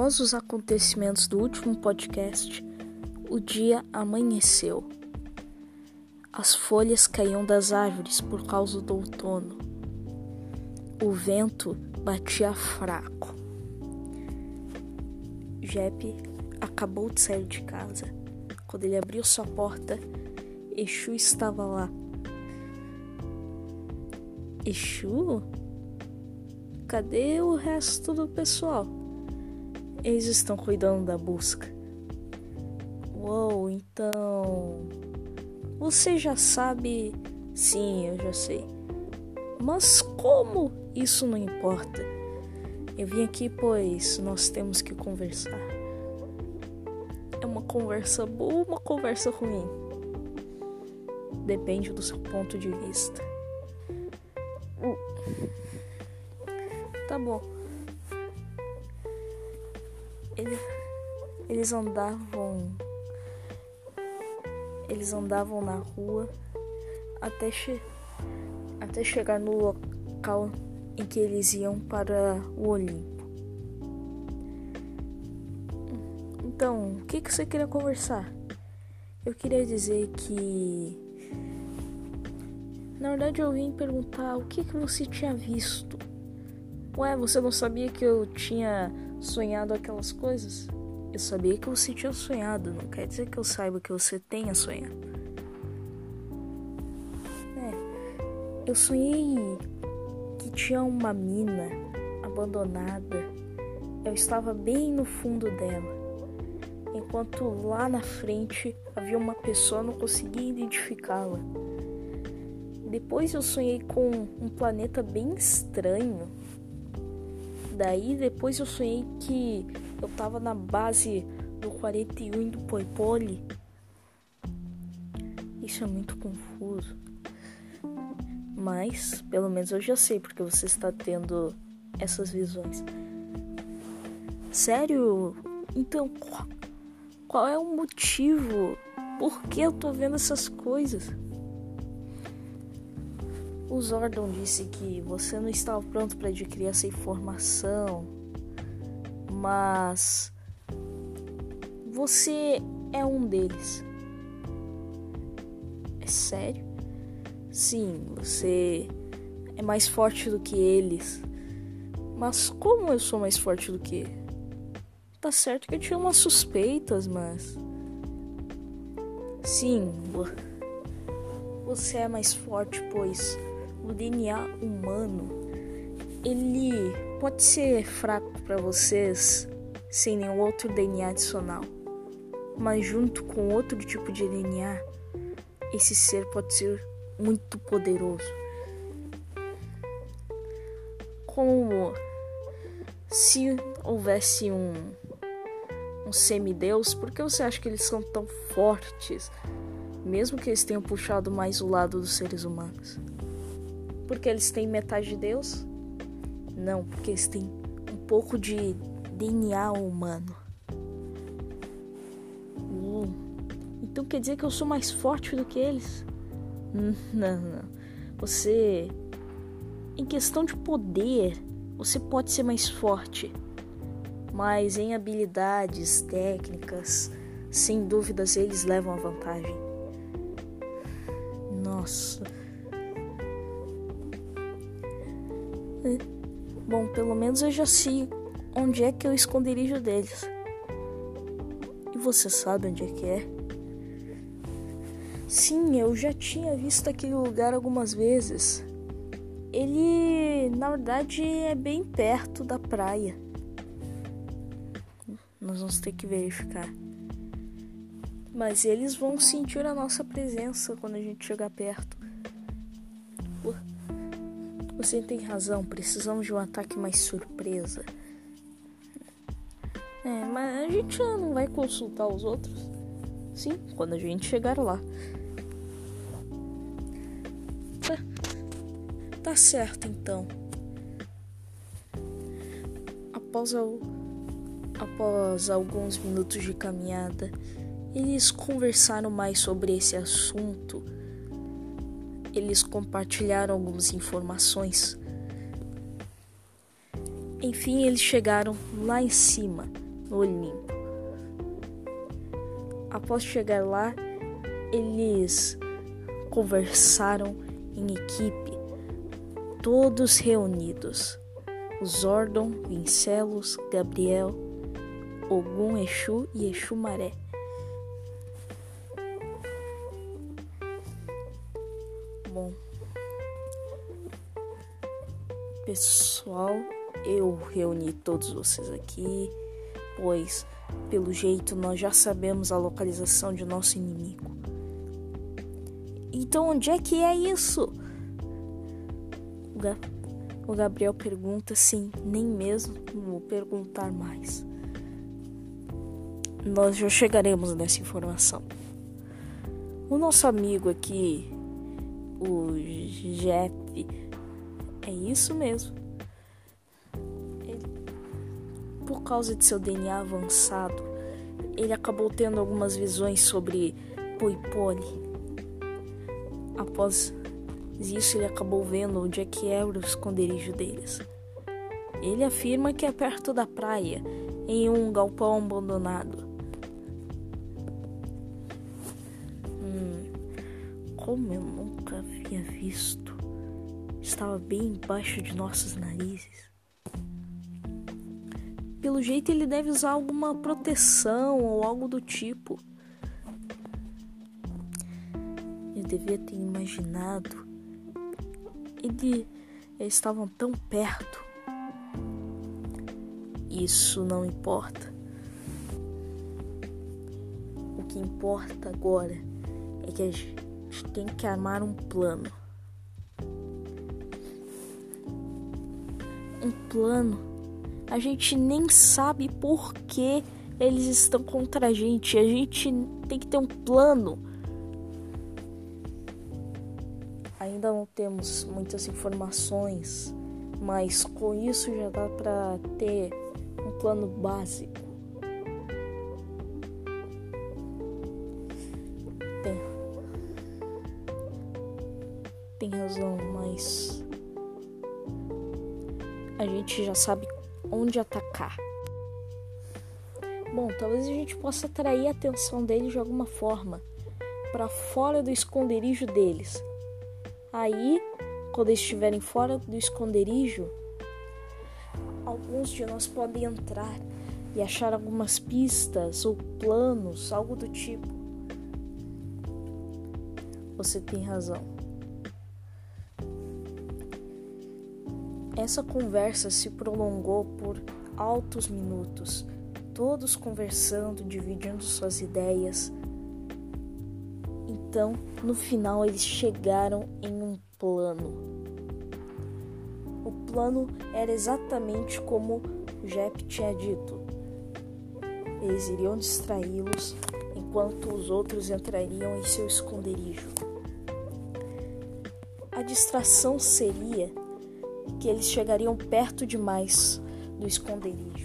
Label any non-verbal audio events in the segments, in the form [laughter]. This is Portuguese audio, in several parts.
Após os acontecimentos do último podcast, o dia amanheceu. As folhas caíam das árvores por causa do outono. O vento batia fraco. Jepe acabou de sair de casa. Quando ele abriu sua porta, Exu estava lá. Exu? Cadê o resto do pessoal? Eles estão cuidando da busca. Uou, então. Você já sabe. Sim, eu já sei. Mas como? Isso não importa. Eu vim aqui pois nós temos que conversar. É uma conversa boa ou uma conversa ruim? Depende do seu ponto de vista. Tá bom. Ele, eles andavam eles andavam na rua até, che até chegar no local em que eles iam para o Olimpo. Então, o que, que você queria conversar? Eu queria dizer que. Na verdade, eu vim perguntar o que, que você tinha visto. Ué, você não sabia que eu tinha sonhado aquelas coisas? Eu sabia que você tinha sonhado, não quer dizer que eu saiba que você tenha sonhado. É, eu sonhei que tinha uma mina abandonada. Eu estava bem no fundo dela. Enquanto lá na frente havia uma pessoa, não conseguia identificá-la. Depois eu sonhei com um planeta bem estranho Daí depois eu sonhei que eu tava na base do 41 do Poipole. Isso é muito confuso. Mas, pelo menos eu já sei porque você está tendo essas visões. Sério? Então, qual, qual é o motivo? Por que eu tô vendo essas coisas? O Zordon disse que você não estava pronto para adquirir essa informação, mas você é um deles. É sério? Sim, você é mais forte do que eles. Mas como eu sou mais forte do que? Tá certo que eu tinha umas suspeitas, mas sim, você é mais forte, pois o DNA humano ele pode ser fraco para vocês sem nenhum outro DNA adicional, mas junto com outro tipo de DNA, esse ser pode ser muito poderoso. Como se houvesse um um semideus, por que você acha que eles são tão fortes, mesmo que eles tenham puxado mais o lado dos seres humanos? Porque eles têm metade de Deus? Não, porque eles têm um pouco de DNA humano. Uh, então quer dizer que eu sou mais forte do que eles? Não, não. Você. Em questão de poder, você pode ser mais forte. Mas em habilidades, técnicas, sem dúvidas eles levam a vantagem. Nossa. Bom, pelo menos eu já sei onde é que o esconderijo deles. E você sabe onde é que é? Sim, eu já tinha visto aquele lugar algumas vezes. Ele, na verdade, é bem perto da praia. Nós vamos ter que verificar. Mas eles vão sentir a nossa presença quando a gente chegar perto. Você tem razão, precisamos de um ataque mais surpresa. É, mas a gente não vai consultar os outros? Sim, quando a gente chegar lá. [laughs] Tá, certo então. Após, após alguns minutos de caminhada, eles conversaram mais sobre esse assunto eles compartilharam algumas informações. Enfim, eles chegaram lá em cima, no Olimpo. Após chegar lá, eles conversaram em equipe, todos reunidos. Os Zordon, Vincelos, Gabriel, Ogum Exu e Exu Maré. Bom, pessoal, eu reuni todos vocês aqui, pois pelo jeito nós já sabemos a localização de nosso inimigo. Então onde é que é isso? O Gabriel pergunta sim, nem mesmo vou perguntar mais. Nós já chegaremos nessa informação. O nosso amigo aqui, o Jeff, é isso mesmo. Ele, por causa de seu DNA avançado, ele acabou tendo algumas visões sobre Poipole Após isso, ele acabou vendo onde é que era o esconderijo deles. Ele afirma que é perto da praia, em um galpão abandonado. Como eu nunca havia visto, estava bem embaixo de nossos narizes. Pelo jeito, ele deve usar alguma proteção ou algo do tipo. devia ter imaginado. Ele, eles estavam tão perto. Isso não importa. O que importa agora é que a gente tem que armar um plano. Um plano. A gente nem sabe por que eles estão contra a gente. A gente tem que ter um plano Ainda não temos muitas informações, mas com isso já dá para ter um plano básico. Tem razão, mas a gente já sabe onde atacar. Bom, talvez a gente possa atrair a atenção deles de alguma forma para fora do esconderijo deles Aí, quando estiverem fora do esconderijo, alguns de nós podem entrar e achar algumas pistas ou planos, algo do tipo. Você tem razão. Essa conversa se prolongou por altos minutos, todos conversando, dividindo suas ideias então, no final, eles chegaram em um plano. O plano era exatamente como Jep tinha dito. Eles iriam distraí-los enquanto os outros entrariam em seu esconderijo. A distração seria que eles chegariam perto demais do esconderijo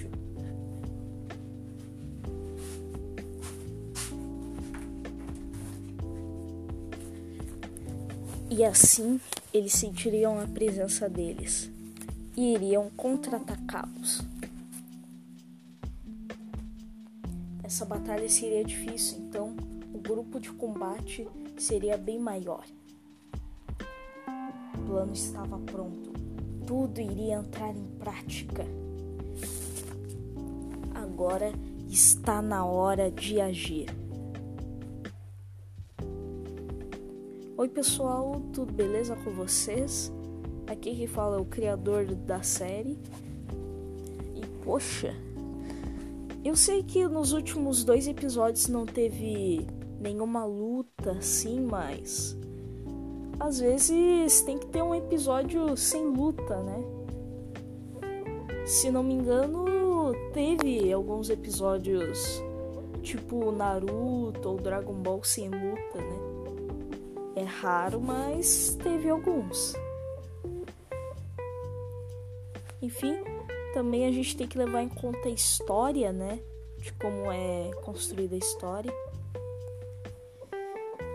e assim eles sentiriam a presença deles e iriam contra-atacá-los. Essa batalha seria difícil, então o grupo de combate seria bem maior. O plano estava pronto, tudo iria entrar em prática. Agora está na hora de agir. Oi pessoal, tudo beleza com vocês? Aqui que fala é o criador da série. E poxa, eu sei que nos últimos dois episódios não teve nenhuma luta assim, mas às vezes tem que ter um episódio sem luta, né? Se não me engano, teve alguns episódios tipo Naruto ou Dragon Ball sem luta, né? É raro, mas teve alguns. Enfim, também a gente tem que levar em conta a história, né? De como é construída a história.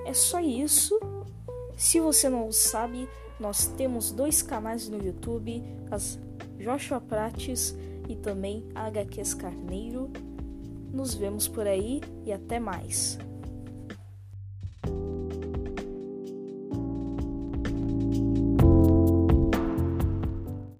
É só isso. Se você não sabe, nós temos dois canais no YouTube, as Joshua Prates e também HQs Carneiro. Nos vemos por aí e até mais.